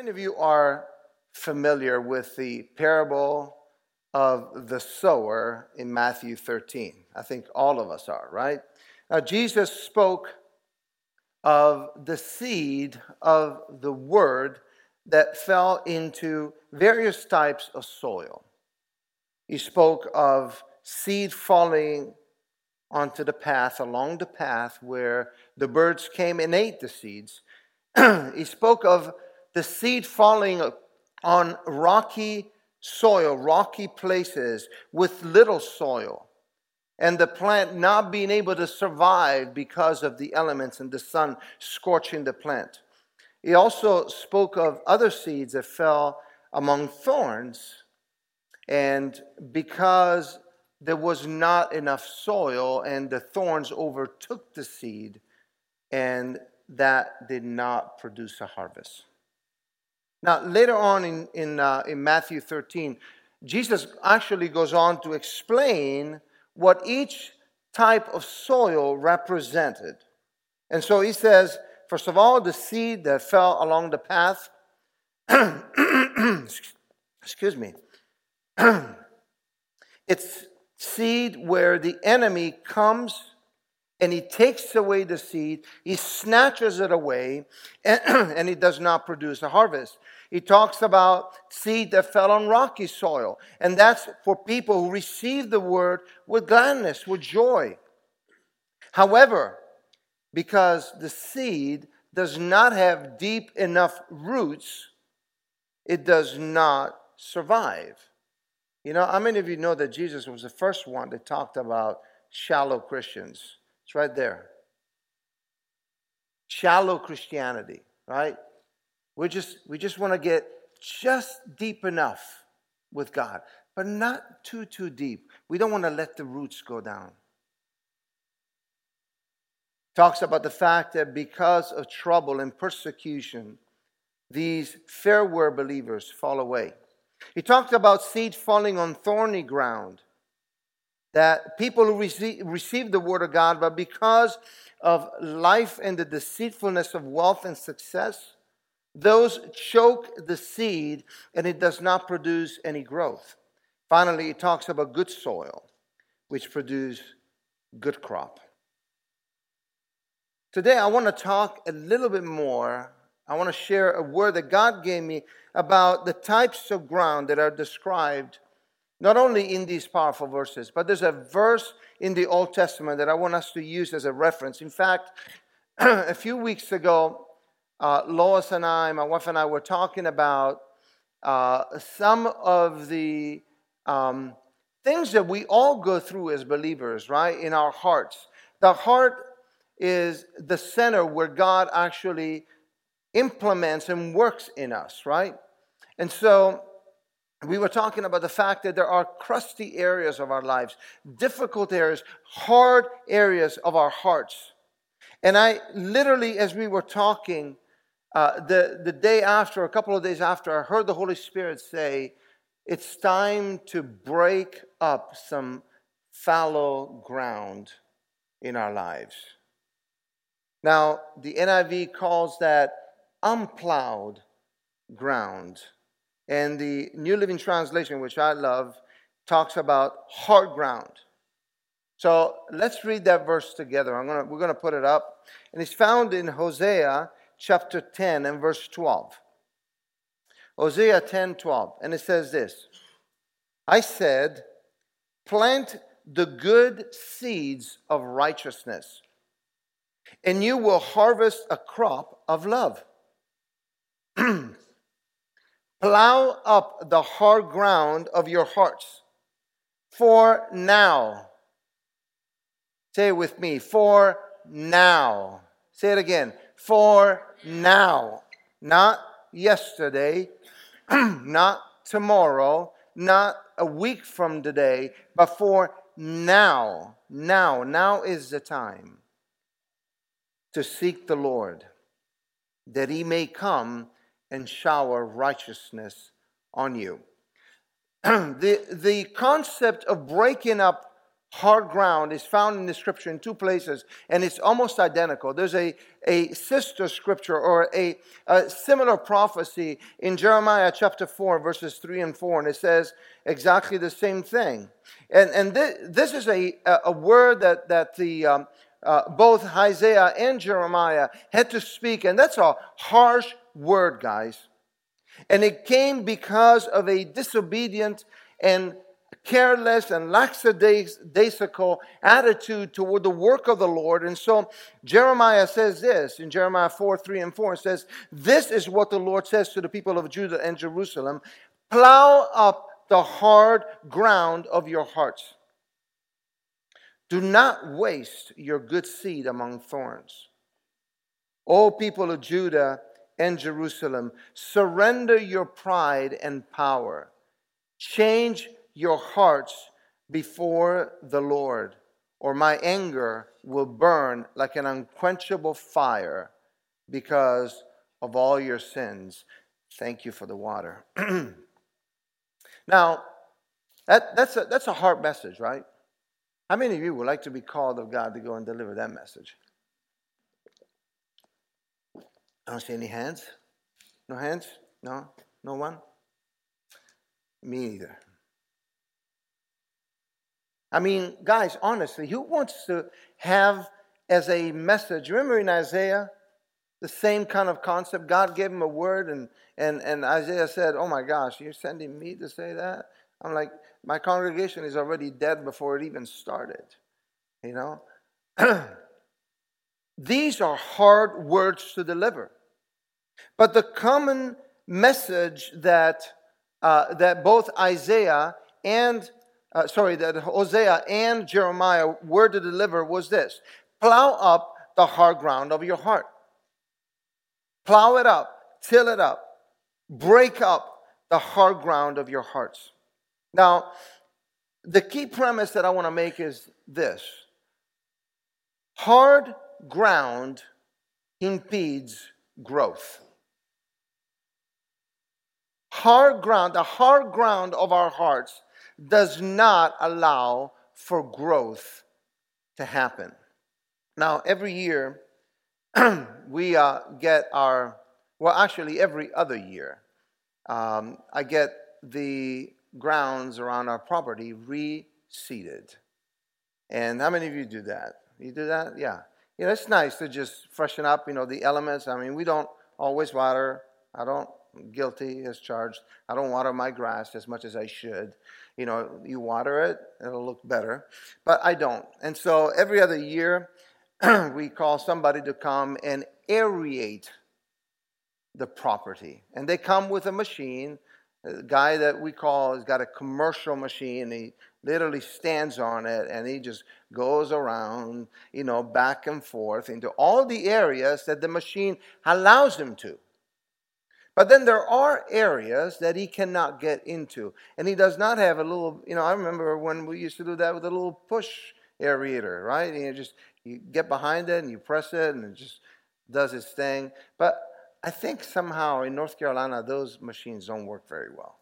many of you are familiar with the parable of the sower in Matthew 13? I think all of us are, right? Now, Jesus spoke of the seed of the word that fell into various types of soil. He spoke of seed falling onto the path, along the path where the birds came and ate the seeds. he spoke of the seed falling on rocky soil, rocky places with little soil, and the plant not being able to survive because of the elements and the sun scorching the plant. He also spoke of other seeds that fell among thorns, and because there was not enough soil, and the thorns overtook the seed, and that did not produce a harvest. Now, later on in, in, uh, in Matthew 13, Jesus actually goes on to explain what each type of soil represented. And so he says, first of all, the seed that fell along the path, excuse me, it's seed where the enemy comes and he takes away the seed, he snatches it away, and, and he does not produce a harvest. He talks about seed that fell on rocky soil, and that's for people who receive the word with gladness, with joy. However, because the seed does not have deep enough roots, it does not survive. You know, how many of you know that Jesus was the first one that talked about shallow Christians? It's right there. Shallow Christianity, right? We just we just want to get just deep enough with God, but not too too deep. We don't want to let the roots go down. Talks about the fact that because of trouble and persecution, these fair believers fall away. He talked about seed falling on thorny ground that people who receive, receive the word of God, but because of life and the deceitfulness of wealth and success, those choke the seed and it does not produce any growth. Finally, it talks about good soil, which produce good crop. Today, I want to talk a little bit more. I want to share a word that God gave me about the types of ground that are described not only in these powerful verses, but there's a verse in the Old Testament that I want us to use as a reference. In fact, a few weeks ago, uh, Lois and I, my wife and I, were talking about uh, some of the um, things that we all go through as believers, right, in our hearts. The heart is the center where God actually implements and works in us, right? And so we were talking about the fact that there are crusty areas of our lives, difficult areas, hard areas of our hearts. And I literally, as we were talking, uh, the, the day after, a couple of days after, I heard the Holy Spirit say, It's time to break up some fallow ground in our lives. Now, the NIV calls that unplowed ground. And the New Living Translation, which I love, talks about hard ground. So let's read that verse together. I'm gonna, we're going to put it up. And it's found in Hosea chapter 10 and verse 12. Hosea 10 12. And it says this I said, Plant the good seeds of righteousness, and you will harvest a crop of love. Plow up the hard ground of your hearts. For now. Say it with me. For now. Say it again. For now. Not yesterday, not tomorrow, not a week from today, but for now. Now. Now is the time to seek the Lord, that he may come and shower righteousness on you. the, the concept of breaking up hard ground is found in the scripture in two places, and it's almost identical. There's a, a sister scripture or a, a similar prophecy in Jeremiah chapter 4, verses 3 and 4, and it says exactly the same thing. And, and this, this is a, a word that, that the, um, uh, both Isaiah and Jeremiah had to speak, and that's a harsh word, guys. And it came because of a disobedient and careless and lackadaisical attitude toward the work of the Lord. And so Jeremiah says this in Jeremiah 4 3 and 4 it says, This is what the Lord says to the people of Judah and Jerusalem plow up the hard ground of your hearts. Do not waste your good seed among thorns. O people of Judah and Jerusalem, surrender your pride and power. Change your hearts before the Lord, or my anger will burn like an unquenchable fire because of all your sins. Thank you for the water. now, that, that's, a, that's a hard message, right? How many of you would like to be called of God to go and deliver that message? I don't see any hands. No hands? No? No one? Me either. I mean, guys, honestly, who wants to have as a message? Remember in Isaiah, the same kind of concept? God gave him a word, and, and, and Isaiah said, Oh my gosh, you're sending me to say that? I'm like, my congregation is already dead before it even started. You know? These are hard words to deliver. But the common message that, uh, that both Isaiah and uh, sorry, that Hosea and Jeremiah were to deliver was this plow up the hard ground of your heart. Plow it up, till it up, break up the hard ground of your hearts. Now, the key premise that I want to make is this hard ground impedes growth. Hard ground, the hard ground of our hearts does not allow for growth to happen. Now, every year, we uh, get our, well, actually, every other year, um, I get the grounds around our property reseeded. And how many of you do that? You do that? Yeah. You know, it's nice to just freshen up, you know, the elements. I mean, we don't always water. I don't, guilty as charged. I don't water my grass as much as I should. You know, you water it, it'll look better. But I don't. And so every other year, we call somebody to come and aerate the property. And they come with a machine. The guy that we call has got a commercial machine. He literally stands on it and he just goes around, you know, back and forth into all the areas that the machine allows him to. But then there are areas that he cannot get into. And he does not have a little, you know, I remember when we used to do that with a little push aerator, right? And you just you get behind it and you press it and it just does its thing. But I think somehow in North Carolina those machines don't work very well.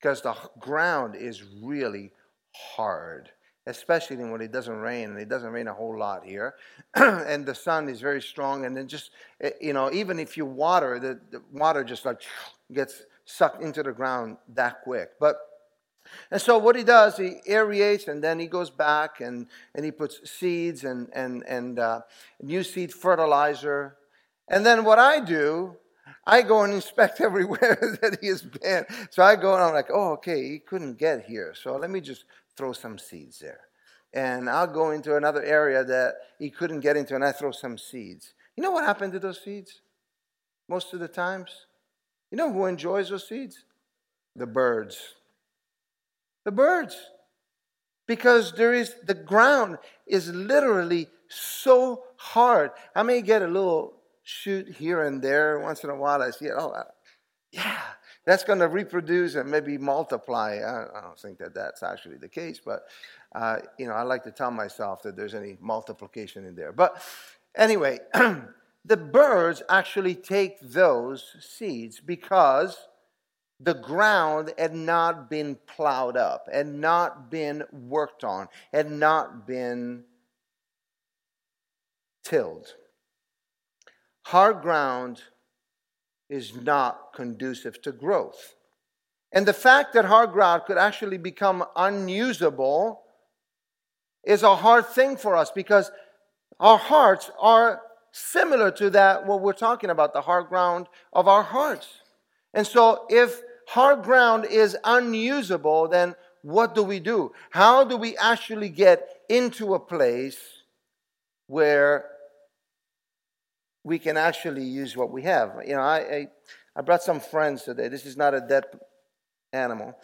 Because the ground is really hard especially when it doesn't rain, and it doesn't rain a whole lot here, and the sun is very strong, and then just eh, you know, even if you water, the, the water just like gets sucked into the ground that quick. But and so what he does, he aerates, and then he goes back and, and he puts seeds and and and uh, new seed fertilizer, and then what I do. I go and inspect everywhere that he has been. So I go and I'm like, oh, okay, he couldn't get here. So let me just throw some seeds there. And I'll go into another area that he couldn't get into, and I throw some seeds. You know what happened to those seeds? Most of the times? You know who enjoys those seeds? The birds. The birds. Because there is, the ground is literally so hard. I may get a little shoot here and there once in a while. I see it. Oh, yeah, that's going to reproduce and maybe multiply. I, I, don't think that that's actually the case, but uh, you know, I like to tell myself that there's any multiplication in there. But anyway, the birds actually take those seeds because the ground had not been plowed up, had not been worked on, had not been tilled. Hard ground is not conducive to growth. And the fact that hard ground could actually become unusable is a hard thing for us because our hearts are similar to that, what we're talking about, the hard ground of our hearts. And so if hard ground is unusable, then what do we do? How do we actually get into a place where we can actually use what we have? You know, I, I, I brought some friends today. This is not a dead animal.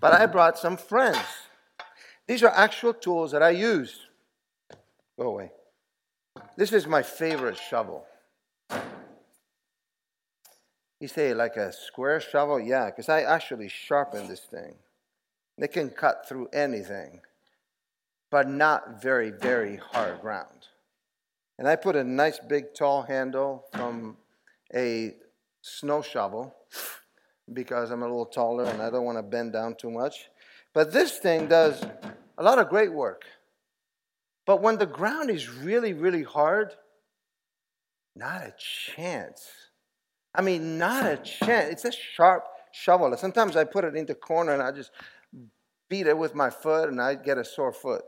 But I brought some friends. These are actual tools that I use. Go away. This is my favorite shovel. You say, like a square shovel? Yeah, because I actually sharpen this thing. It can cut through anything, but not very, very hard ground. And I put a nice big tall handle from a snow shovel because I'm a little taller and I don't want to bend down too much. But this thing does a lot of great work. But when the ground is really, really hard, not a chance. I mean, not a chance. It's a sharp shovel. Sometimes I put it into corner and I just beat it with my foot and I get a sore foot.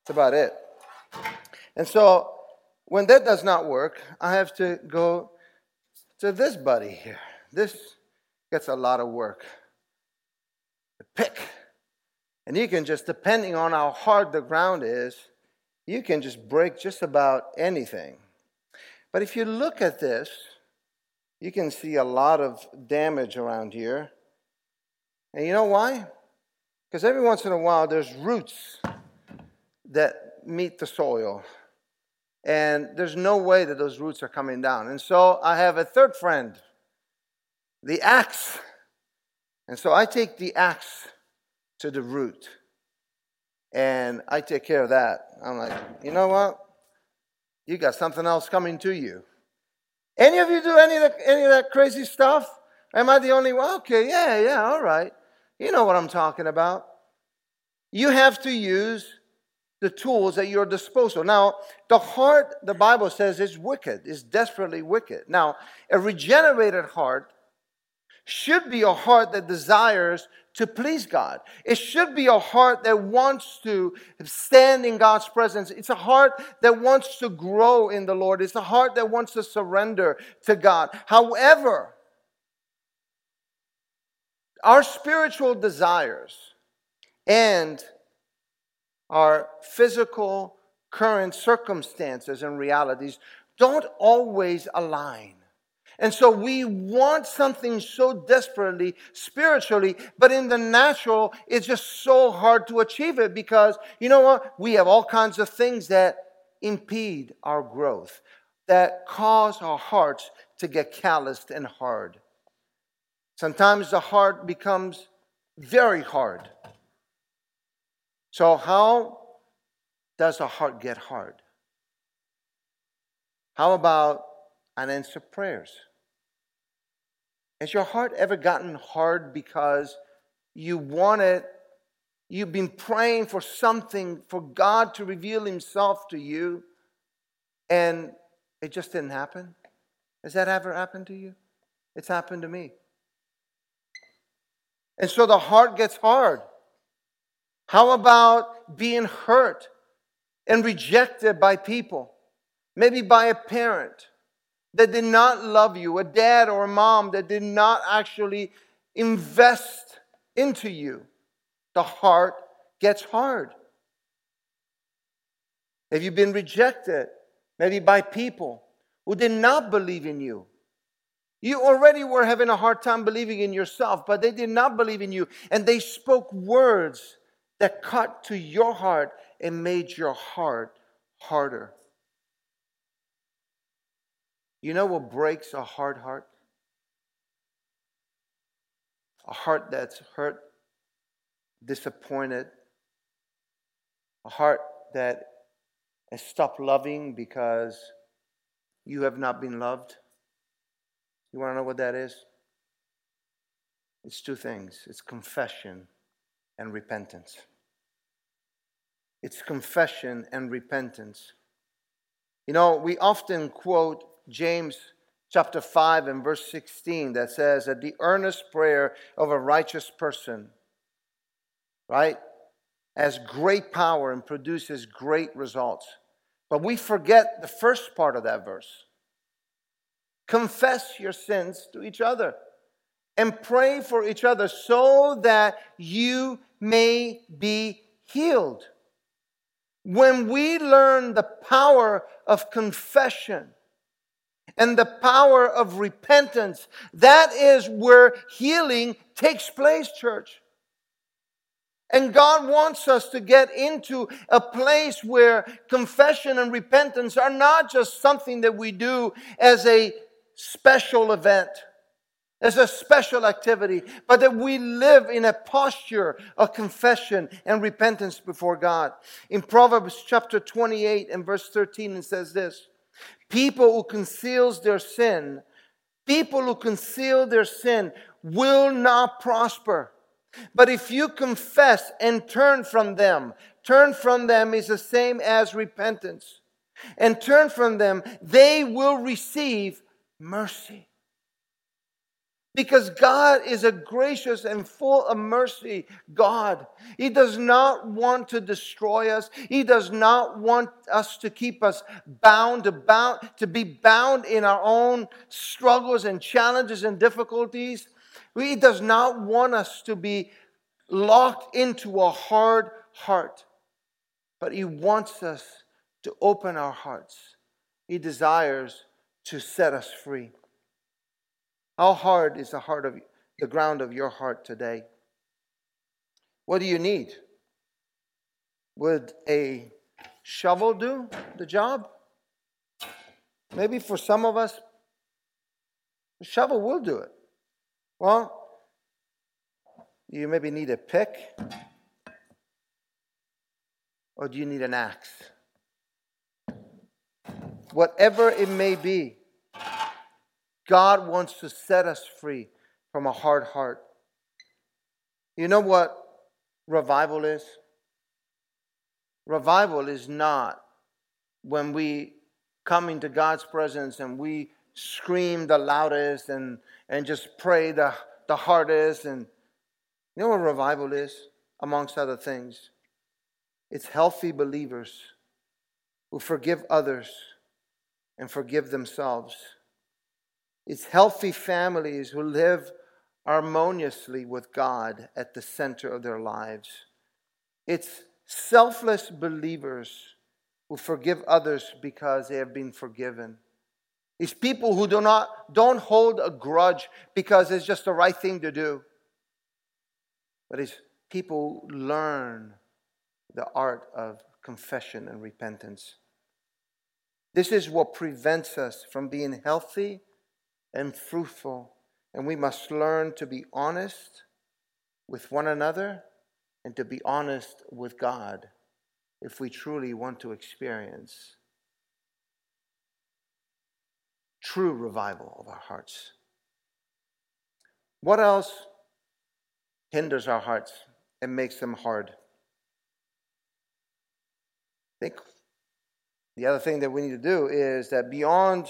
That's about it. And so when that does not work, I have to go to this buddy here. This gets a lot of work. The pick. And you can just, depending on how hard the ground is, you can just break just about anything. But if you look at this, you can see a lot of damage around here. And you know why? Because every once in a while there's roots that meet the soil. And there's no way that those roots are coming down. And so I have a third friend, the axe. And so I take the axe to the root. And I take care of that. I'm like, you know what? You got something else coming to you. Any of you do any of, the, any of that crazy stuff? Am I the only one? Okay, yeah, yeah, all right. You know what I'm talking about. You have to use the tools at your disposal. Now, the heart, the Bible says, is wicked, is desperately wicked. Now, a regenerated heart should be a heart that desires to please God. It should be a heart that wants to stand in God's presence. It's a heart that wants to grow in the Lord. It's a heart that wants to surrender to God. However, our spiritual desires and our physical current circumstances and realities don't always align. And so we want something so desperately spiritually, but in the natural, it's just so hard to achieve it because, you know what? We have all kinds of things that impede our growth, that cause our hearts to get calloused and hard. Sometimes the heart becomes very hard. So, how does a heart get hard? How about unanswered prayers? Has your heart ever gotten hard because you wanted, you've been praying for something, for God to reveal Himself to you, and it just didn't happen? Has that ever happened to you? It's happened to me. And so the heart gets hard. How about being hurt and rejected by people? Maybe by a parent that did not love you, a dad or a mom that did not actually invest into you, the heart gets hard. Have you been rejected, maybe by people who did not believe in you? You already were having a hard time believing in yourself, but they did not believe in you. And they spoke words that cut to your heart and made your heart harder. You know what breaks a hard heart? A heart that's hurt, disappointed, a heart that has stopped loving because you have not been loved. You want to know what that is? It's two things it's confession and repentance. It's confession and repentance. You know, we often quote James chapter 5 and verse 16 that says that the earnest prayer of a righteous person, right, has great power and produces great results. But we forget the first part of that verse. Confess your sins to each other and pray for each other so that you may be healed. When we learn the power of confession and the power of repentance, that is where healing takes place, church. And God wants us to get into a place where confession and repentance are not just something that we do as a special event, as a special activity, but that we live in a posture of confession and repentance before God. In Proverbs chapter 28 and verse 13, it says this People who conceals their sin, people who conceal their sin will not prosper. But if you confess and turn from them, turn from them is the same as repentance. And turn from them, they will receive mercy. Because God is a gracious and full of mercy God. He does not want to destroy us. He does not want us to keep us bound, to, bound, to be bound in our own struggles and challenges and difficulties. He does not want us to be locked into a hard heart, but He wants us to open our hearts. He desires to set us free. How hard is the heart of the ground of your heart today? What do you need? Would a shovel do the job? Maybe for some of us, a shovel will do it. Well, you maybe need a pick, or do you need an axe? Whatever it may be, God wants to set us free from a hard heart. You know what revival is? Revival is not when we come into God's presence and we scream the loudest and, and just pray the, the hardest. And you know what revival is, amongst other things? It's healthy believers who forgive others and forgive themselves. It's healthy families who live harmoniously with God at the center of their lives. It's selfless believers who forgive others because they have been forgiven. It's people who do not don't hold a grudge because it's just the right thing to do. But it's people who learn the art of confession and repentance. This is what prevents us from being healthy and fruitful. And we must learn to be honest with one another and to be honest with God if we truly want to experience true revival of our hearts. What else hinders our hearts and makes them hard? I think the other thing that we need to do is that beyond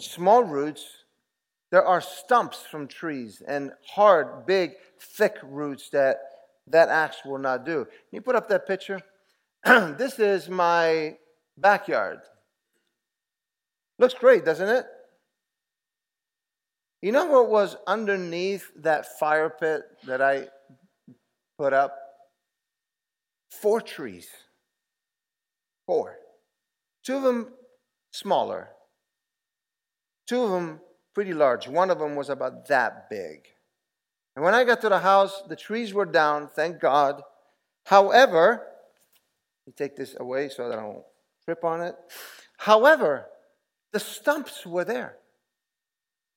small roots, there are stumps from trees and hard, big, thick roots that that axe will not do. Can you put up that picture? this is my backyard. Looks great, doesn't it? You know what was underneath that fire pit that I put up? Four trees. Four. Two of them smaller. Two of them pretty large. One of them was about that big. And when I got to the house, the trees were down, thank God. However, you take this away so that I won't trip on it. However, the stumps were there.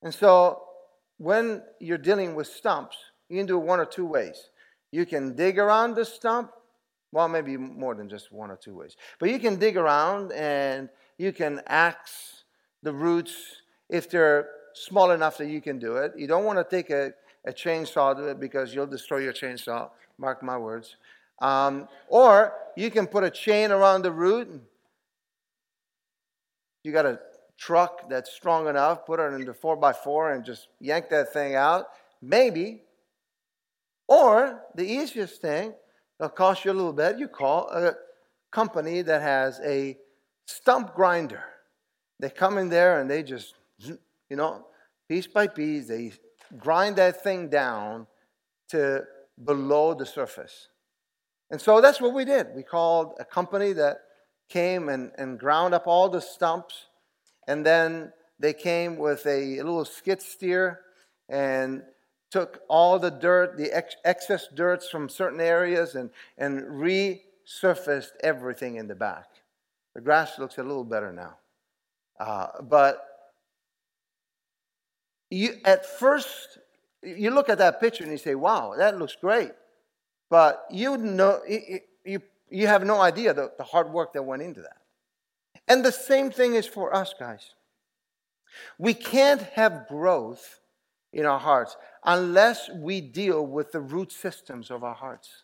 And so when you're dealing with stumps, you can do it one or two ways. You can dig around the stump, well, maybe more than just one or two ways. But you can dig around and you can axe the roots if they're small enough that you can do it. You don't want to take a, a chainsaw to it because you'll destroy your chainsaw. Mark my words. Um, or you can put a chain around the root. You got a truck that's strong enough, put it into 4x4 and just yank that thing out. Maybe. Or the easiest thing, it'll cost you a little bit, you call a company that has a stump grinder. They come in there and they just, you know, piece by piece, they grind that thing down to below the surface. And so that's what we did. We called a company that came and, and ground up all the stumps. And then they came with a, a little skid steer and took all the dirt, the ex- excess dirts from certain areas, and, and resurfaced everything in the back. The grass looks a little better now. Uh, but you, at first, you look at that picture and you say, wow, that looks great. But you, know, you, you have no idea the, the hard work that went into that. And the same thing is for us, guys. We can't have growth in our hearts unless we deal with the root systems of our hearts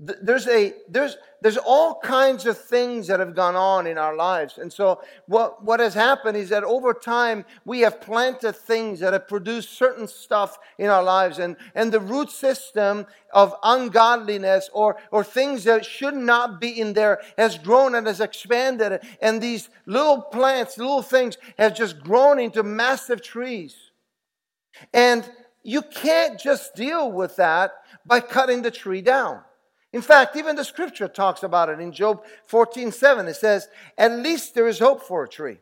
there's a there's there's all kinds of things that have gone on in our lives. And so what what has happened is that over time we have planted things that have produced certain stuff in our lives. And and the root system of ungodliness or or things that should not be in there has grown and has expanded. And these little plants little things have just grown into massive trees. And you can't just deal with that by cutting the tree down in fact, even the scripture talks about it in Job 14 7. It says, At least there is hope for a tree.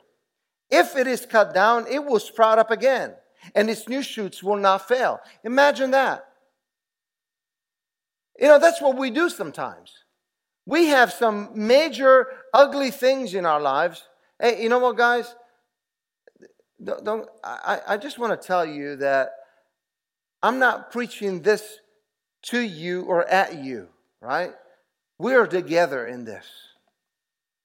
If it is cut down, it will sprout up again, and its new shoots will not fail. Imagine that. You know, that's what we do sometimes. We have some major ugly things in our lives. Hey, you know what, guys? Don't, don't I, I just want to tell you that I'm not preaching this to you or at you right? We are together in this.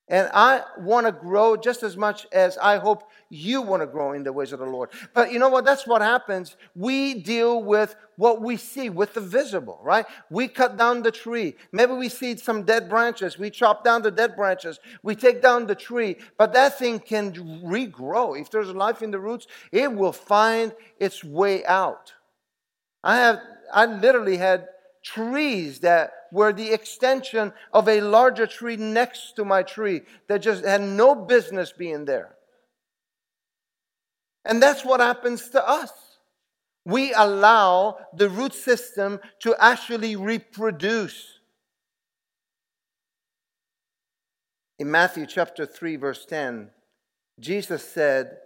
And I want to grow just as much as I hope you want to grow in the ways of the Lord. But you know what? That's what happens. We deal with what we see, with the visible, right? We cut down the tree. Maybe we see some dead branches. We chop down the dead branches. We take down the tree. But that thing can regrow. If there's life in the roots, it will find its way out. I have, I literally had trees that were the extension of a larger tree next to my tree that just had no business being there. And that's what happens to us. We allow the root system to actually reproduce. In Matthew chapter 3, verse 10, Jesus said,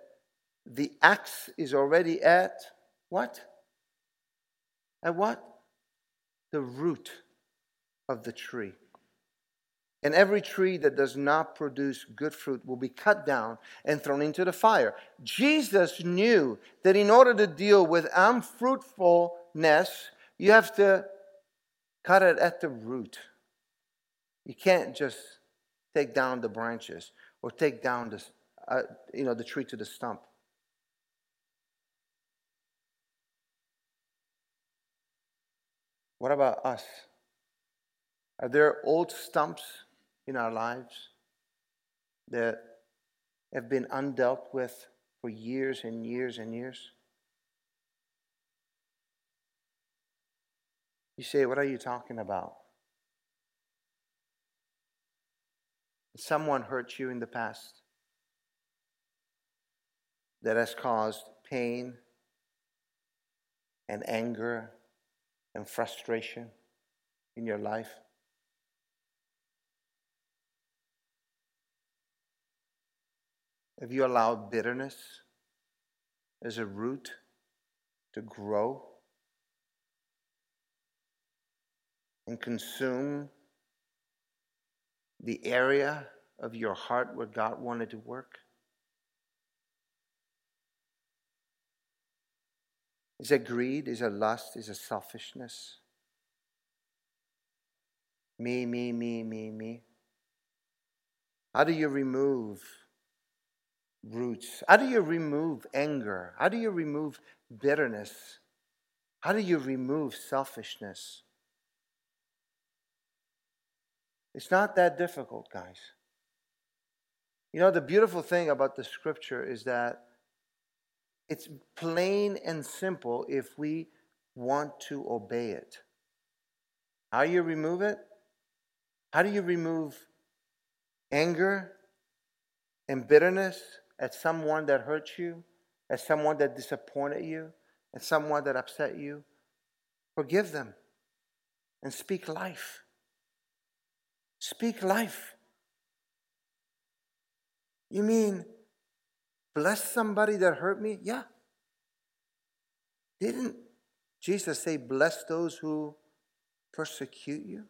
The axe is already at what? At what? The root of the tree. And every tree that does not produce good fruit will be cut down and thrown into the fire. Jesus knew that in order to deal with unfruitfulness, you have to cut it at the root. You can't just take down the branches or take down the, uh, you know, the tree to the stump. What about us? Are there old stumps in our lives that have been undealt with for years and years and years? You say, What are you talking about? Someone hurt you in the past that has caused pain and anger and frustration in your life? Have you allowed bitterness as a root to grow and consume the area of your heart where God wanted to work? Is it greed? Is it lust? Is it selfishness? Me, me, me, me, me. How do you remove roots? How do you remove anger? How do you remove bitterness? How do you remove selfishness? It's not that difficult, guys. You know, the beautiful thing about the scripture is that it's plain and simple if we want to obey it. How do you remove it? How do you remove anger and bitterness at someone that hurt you, at someone that disappointed you, at someone that upset you? Forgive them and speak life. Speak life. You mean bless somebody that hurt me? Yeah. Didn't Jesus say, bless those who persecute you?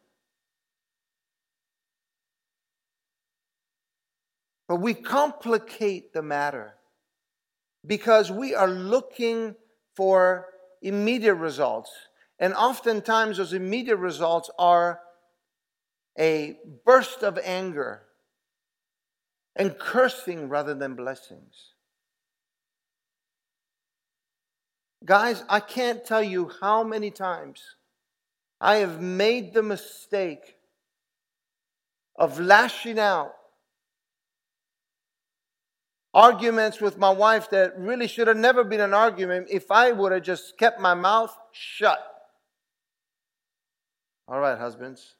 But we complicate the matter because we are looking for immediate results. And oftentimes, those immediate results are a burst of anger and cursing rather than blessings. Guys, I can't tell you how many times I have made the mistake of lashing out arguments with my wife that really should have never been an argument if I would have just kept my mouth shut. All right, husbands.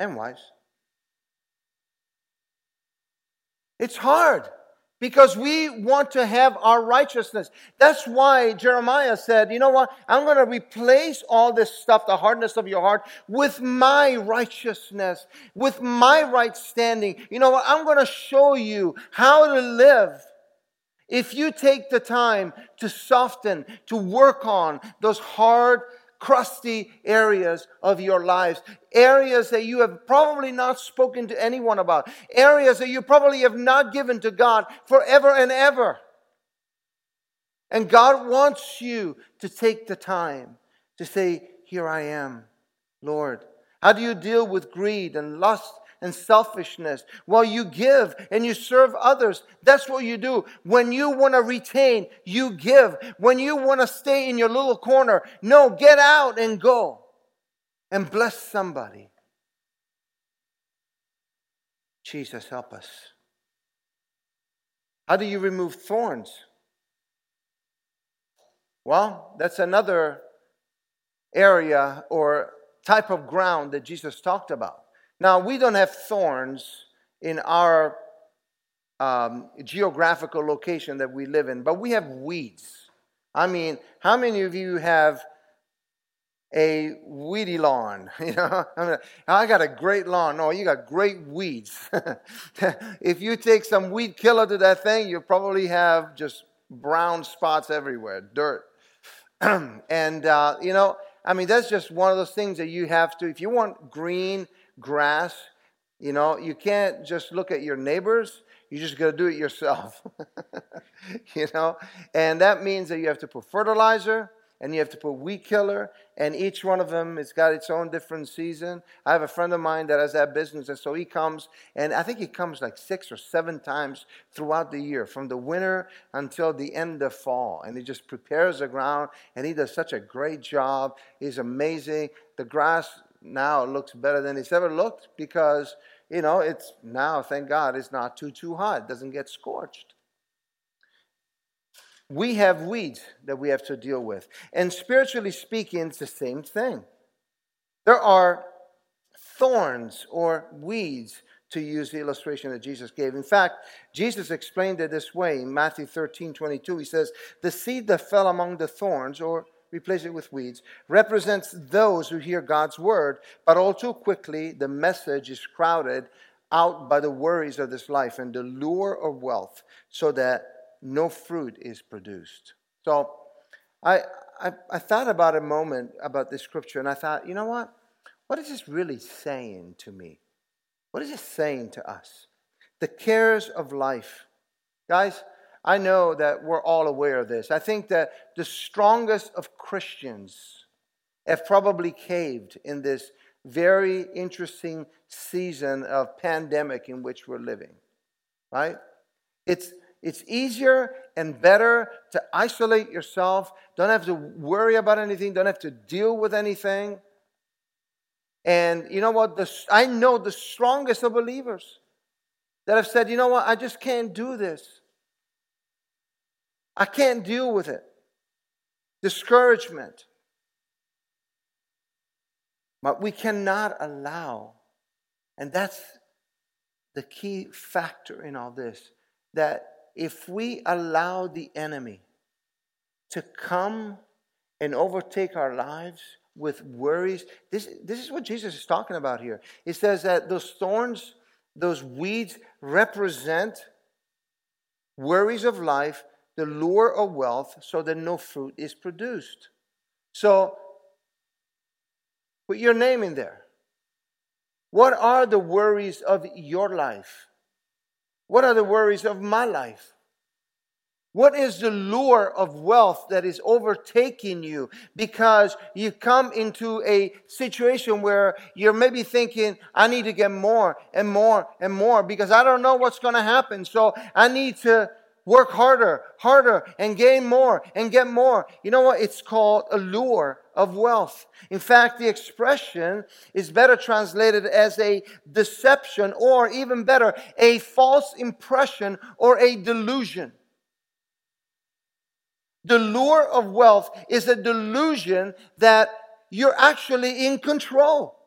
and wives. It's hard because we want to have our righteousness. That's why Jeremiah said, You know what? I'm going to replace all this stuff, the hardness of your heart, with my righteousness, with my right standing. You know what? I'm going to show you how to live. If you take the time to soften, to work on those hard crusty areas of your lives, areas that you have probably not spoken to anyone about, areas that you probably have not given to God forever and ever. And God wants you to take the time to say, Here I am, Lord. How do you deal with greed and lust and selfishness. While you give and you serve others, that's what you do. When you want to retain, you give. When you want to stay in your little corner, no, get out and go and bless somebody. Jesus, help us. How do you remove thorns? Well, that's another area or type of ground that Jesus talked about. Now, we don't have thorns in our um, geographical location that we live in, but we have weeds. I mean, how many of you have a weedy lawn? You know, I, got a great lawn. No, you got great weeds. if you take some weed killer to that thing, you probably have just brown spots everywhere, dirt. and, uh, you know, I mean, that's just one of those things that you have to, if you want green, grass. You know, you can't just look at your neighbors. You just got to do it yourself. you know, and that means that you have to put fertilizer and you have to put weed killer, and each one of them it's got its own different season. I have a friend of mine that has that business, and so he comes, and I think he comes like six or seven times throughout the year, from the winter until the end of fall, and he just prepares the ground, and he does such a great job. He's amazing. The grass now it looks better than it's ever looked because, you know, it's now, thank God, it's not too, too hot. It doesn't get scorched. We have weeds that we have to deal with. And spiritually speaking, it's the same thing. There are thorns or weeds to use the illustration that Jesus gave. In fact, Jesus explained it this way in Matthew 13 22. He says, The seed that fell among the thorns, or replace it with weeds, represents those who hear God's word, but all too quickly the message is crowded out by the worries of this life and the lure of wealth so that no fruit is produced. So I, I, I thought about a moment about this scripture and I thought, you know what? What is this really saying to me? What is it saying to us? The cares of life. Guys, I know that we're all aware of this. I think that the strongest of Christians have probably caved in this very interesting season of pandemic in which we're living. Right? It's it's easier and better to isolate yourself. Don't have to worry about anything, don't have to deal with anything. And you know what? The, I know the strongest of believers that have said, you know what? I just can't do this. I can't deal with it. Discouragement. But we cannot allow, and that's the key factor in all this, that if we allow the enemy to come and overtake our lives with worries, this, this is what Jesus is talking about here. He says that those thorns, those weeds represent worries of life, the lure of wealth, so that no fruit is produced. So, put your name in there. What are the worries of your life? What are the worries of my life? What is the lure of wealth that is overtaking you because you come into a situation where you're maybe thinking, I need to get more and more and more because I don't know what's going to happen. So I need to work harder, harder, and gain more and get more. You know what? It's called a lure of wealth. In fact, the expression is better translated as a deception or even better, a false impression or a delusion. The lure of wealth is a delusion that you're actually in control.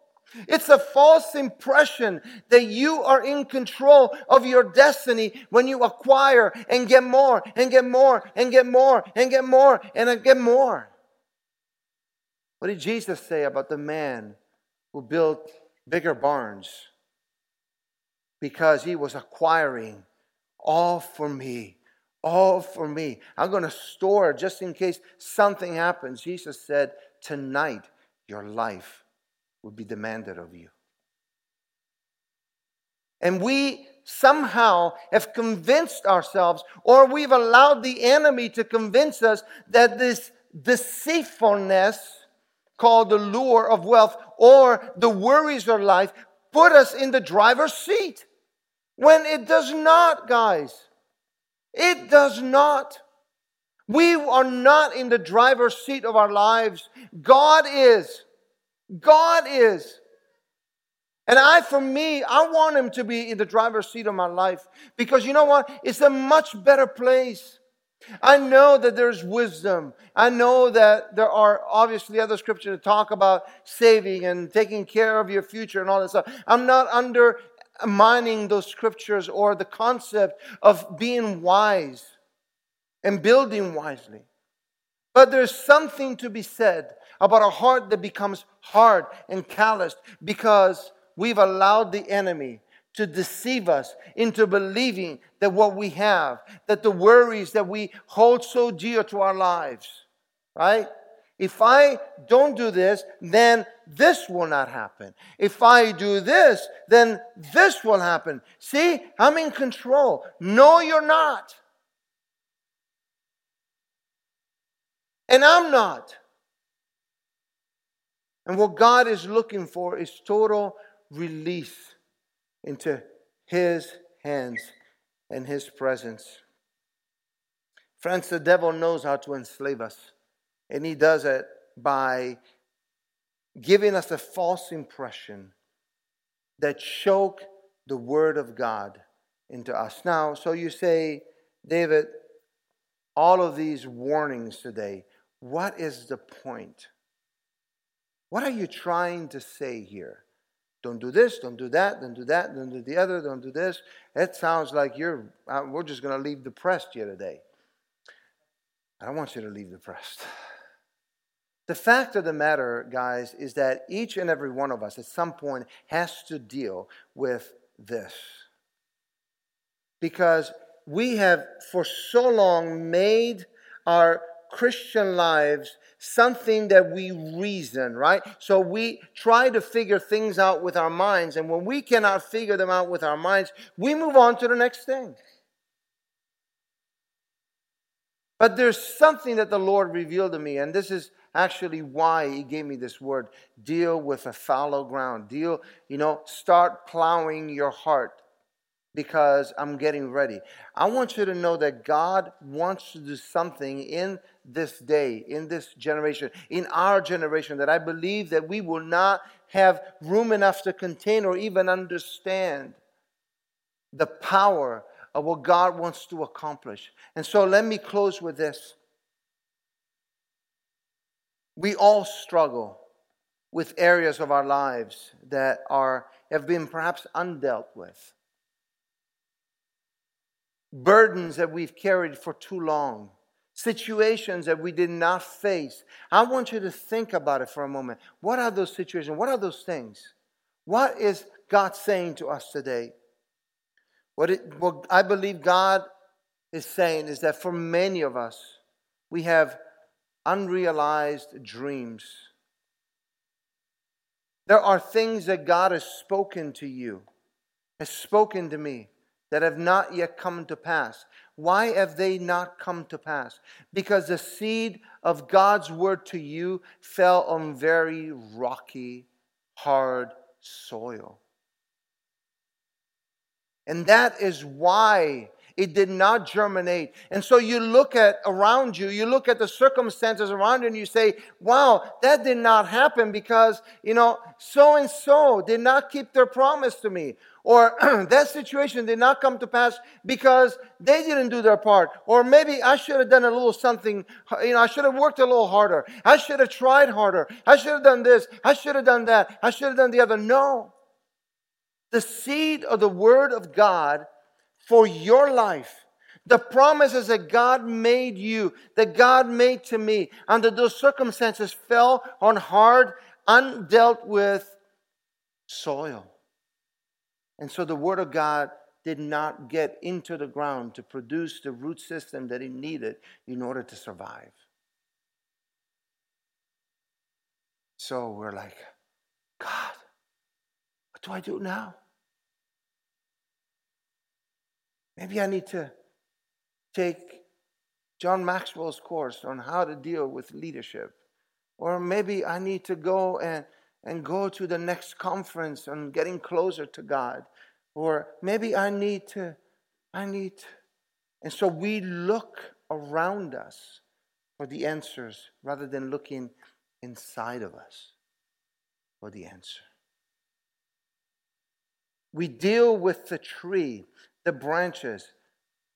It's a false impression that you are in control of your destiny when you acquire and get more and get more and get more and get more and get more. What did Jesus say about the man who built bigger barns? Because he was acquiring all for me all for me. I'm going to store just in case something happens. Jesus said, Tonight, your life will be demanded of you. And we somehow have convinced ourselves, or we've allowed the enemy to convince us that this deceitfulness, called the lure of wealth, or the worries of life, put us in the driver's seat. When it does not, guys. It does not. We are not in the driver's seat of our lives. God is. God is. And I, for me, I want him to be in the driver's seat of my life because you know what? It's a much better place. I know that there's wisdom. I know that there are obviously other scriptures that talk about saving and taking care of your future and all that stuff. I'm not undermining those scriptures or the concept of being wise and building wisely. But there's something to be said about a heart that becomes hard and calloused because we've allowed the enemy to deceive us into believing that what we have, that the worries that we hold so dear to our lives, right? If I don't do this, then this will not happen. If I do this, then this will happen. See, I'm in control. No, you're not. And I'm not. And what God is looking for is total release into His hands and His presence. Friends, the devil knows how to enslave us. And he does it by giving us a false impression that choke the word of God into us. Now, so you say, David, all of these warnings today, what is the point? What are you trying to say here? Don't do this, don't do that, don't do that, don't do the other, don't do this. It sounds like you're, uh, we're just going to leave depressed here today. I don't want you to leave depressed. The fact of the matter, guys, is that each and every one of us at some point has to deal with this. Because we have for so long made our Christian lives something that we reason, right? So we try to figure things out with our minds, and when we cannot figure them out with our minds, we move on to the next thing. But there's something that the Lord revealed to me, and this is actually why He gave me this word deal with a fallow ground. Deal, you know, start plowing your heart because I'm getting ready. I want you to know that God wants to do something in this day, in this generation, in our generation, that I believe that we will not have room enough to contain or even understand the power of what God wants to accomplish. And so let me close with this. We all struggle with areas of our lives that are have been perhaps undealt with. Burdens that we've carried for too long. Situations that we did not face. I want you to think about it for a moment. What are those situations? What are those things? What is God saying to us today? What, it, what I believe God is saying is that for many of us, we have unrealized dreams. There are things that God has spoken to you, has spoken to me, that have not yet come to pass. Why have they not come to pass? Because the seed of God's word to you fell on very rocky, hard soil. And that is why it did not germinate. And so you look at around you, you look at the circumstances around you, and you say, wow, that did not happen because, you know, so and so did not keep their promise to me. Or that situation did not come to pass because they didn't do their part. Or maybe I should have done a little something, you know, I should have worked a little harder. I should have tried harder. I should have done this. I should have done that. I should have done the other. No. The seed of the Word of God for your life. The promises that God made you, that God made to me, under those circumstances fell on hard, undealt with soil. And so the Word of God did not get into the ground to produce the root system that it needed in order to survive. So we're like, God, what do I do now? Maybe I need to take John Maxwell's course on how to deal with leadership. Or maybe I need to go and, and go to the next conference on getting closer to God. Or maybe I need to, I need to. And so we look around us for the answers rather than looking inside of us for the answer. We deal with the tree the branches,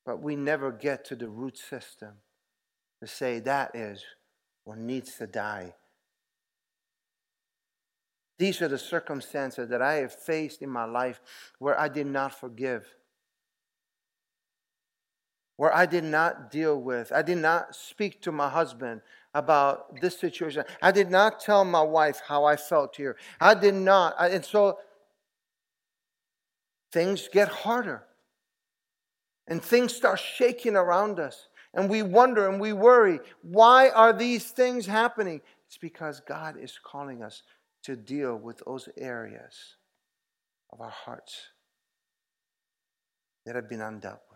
but we never get to the root system to say that is what needs to die. These are the circumstances that I have faced in my life where I did not forgive, where I did not deal with, I did not speak to my husband about this situation. I did not tell my wife how I felt here. I did not. And so things get harder and things start shaking around us. And we wonder and we worry why are these things happening? It's because God is calling us to deal with those areas of our hearts that have been with.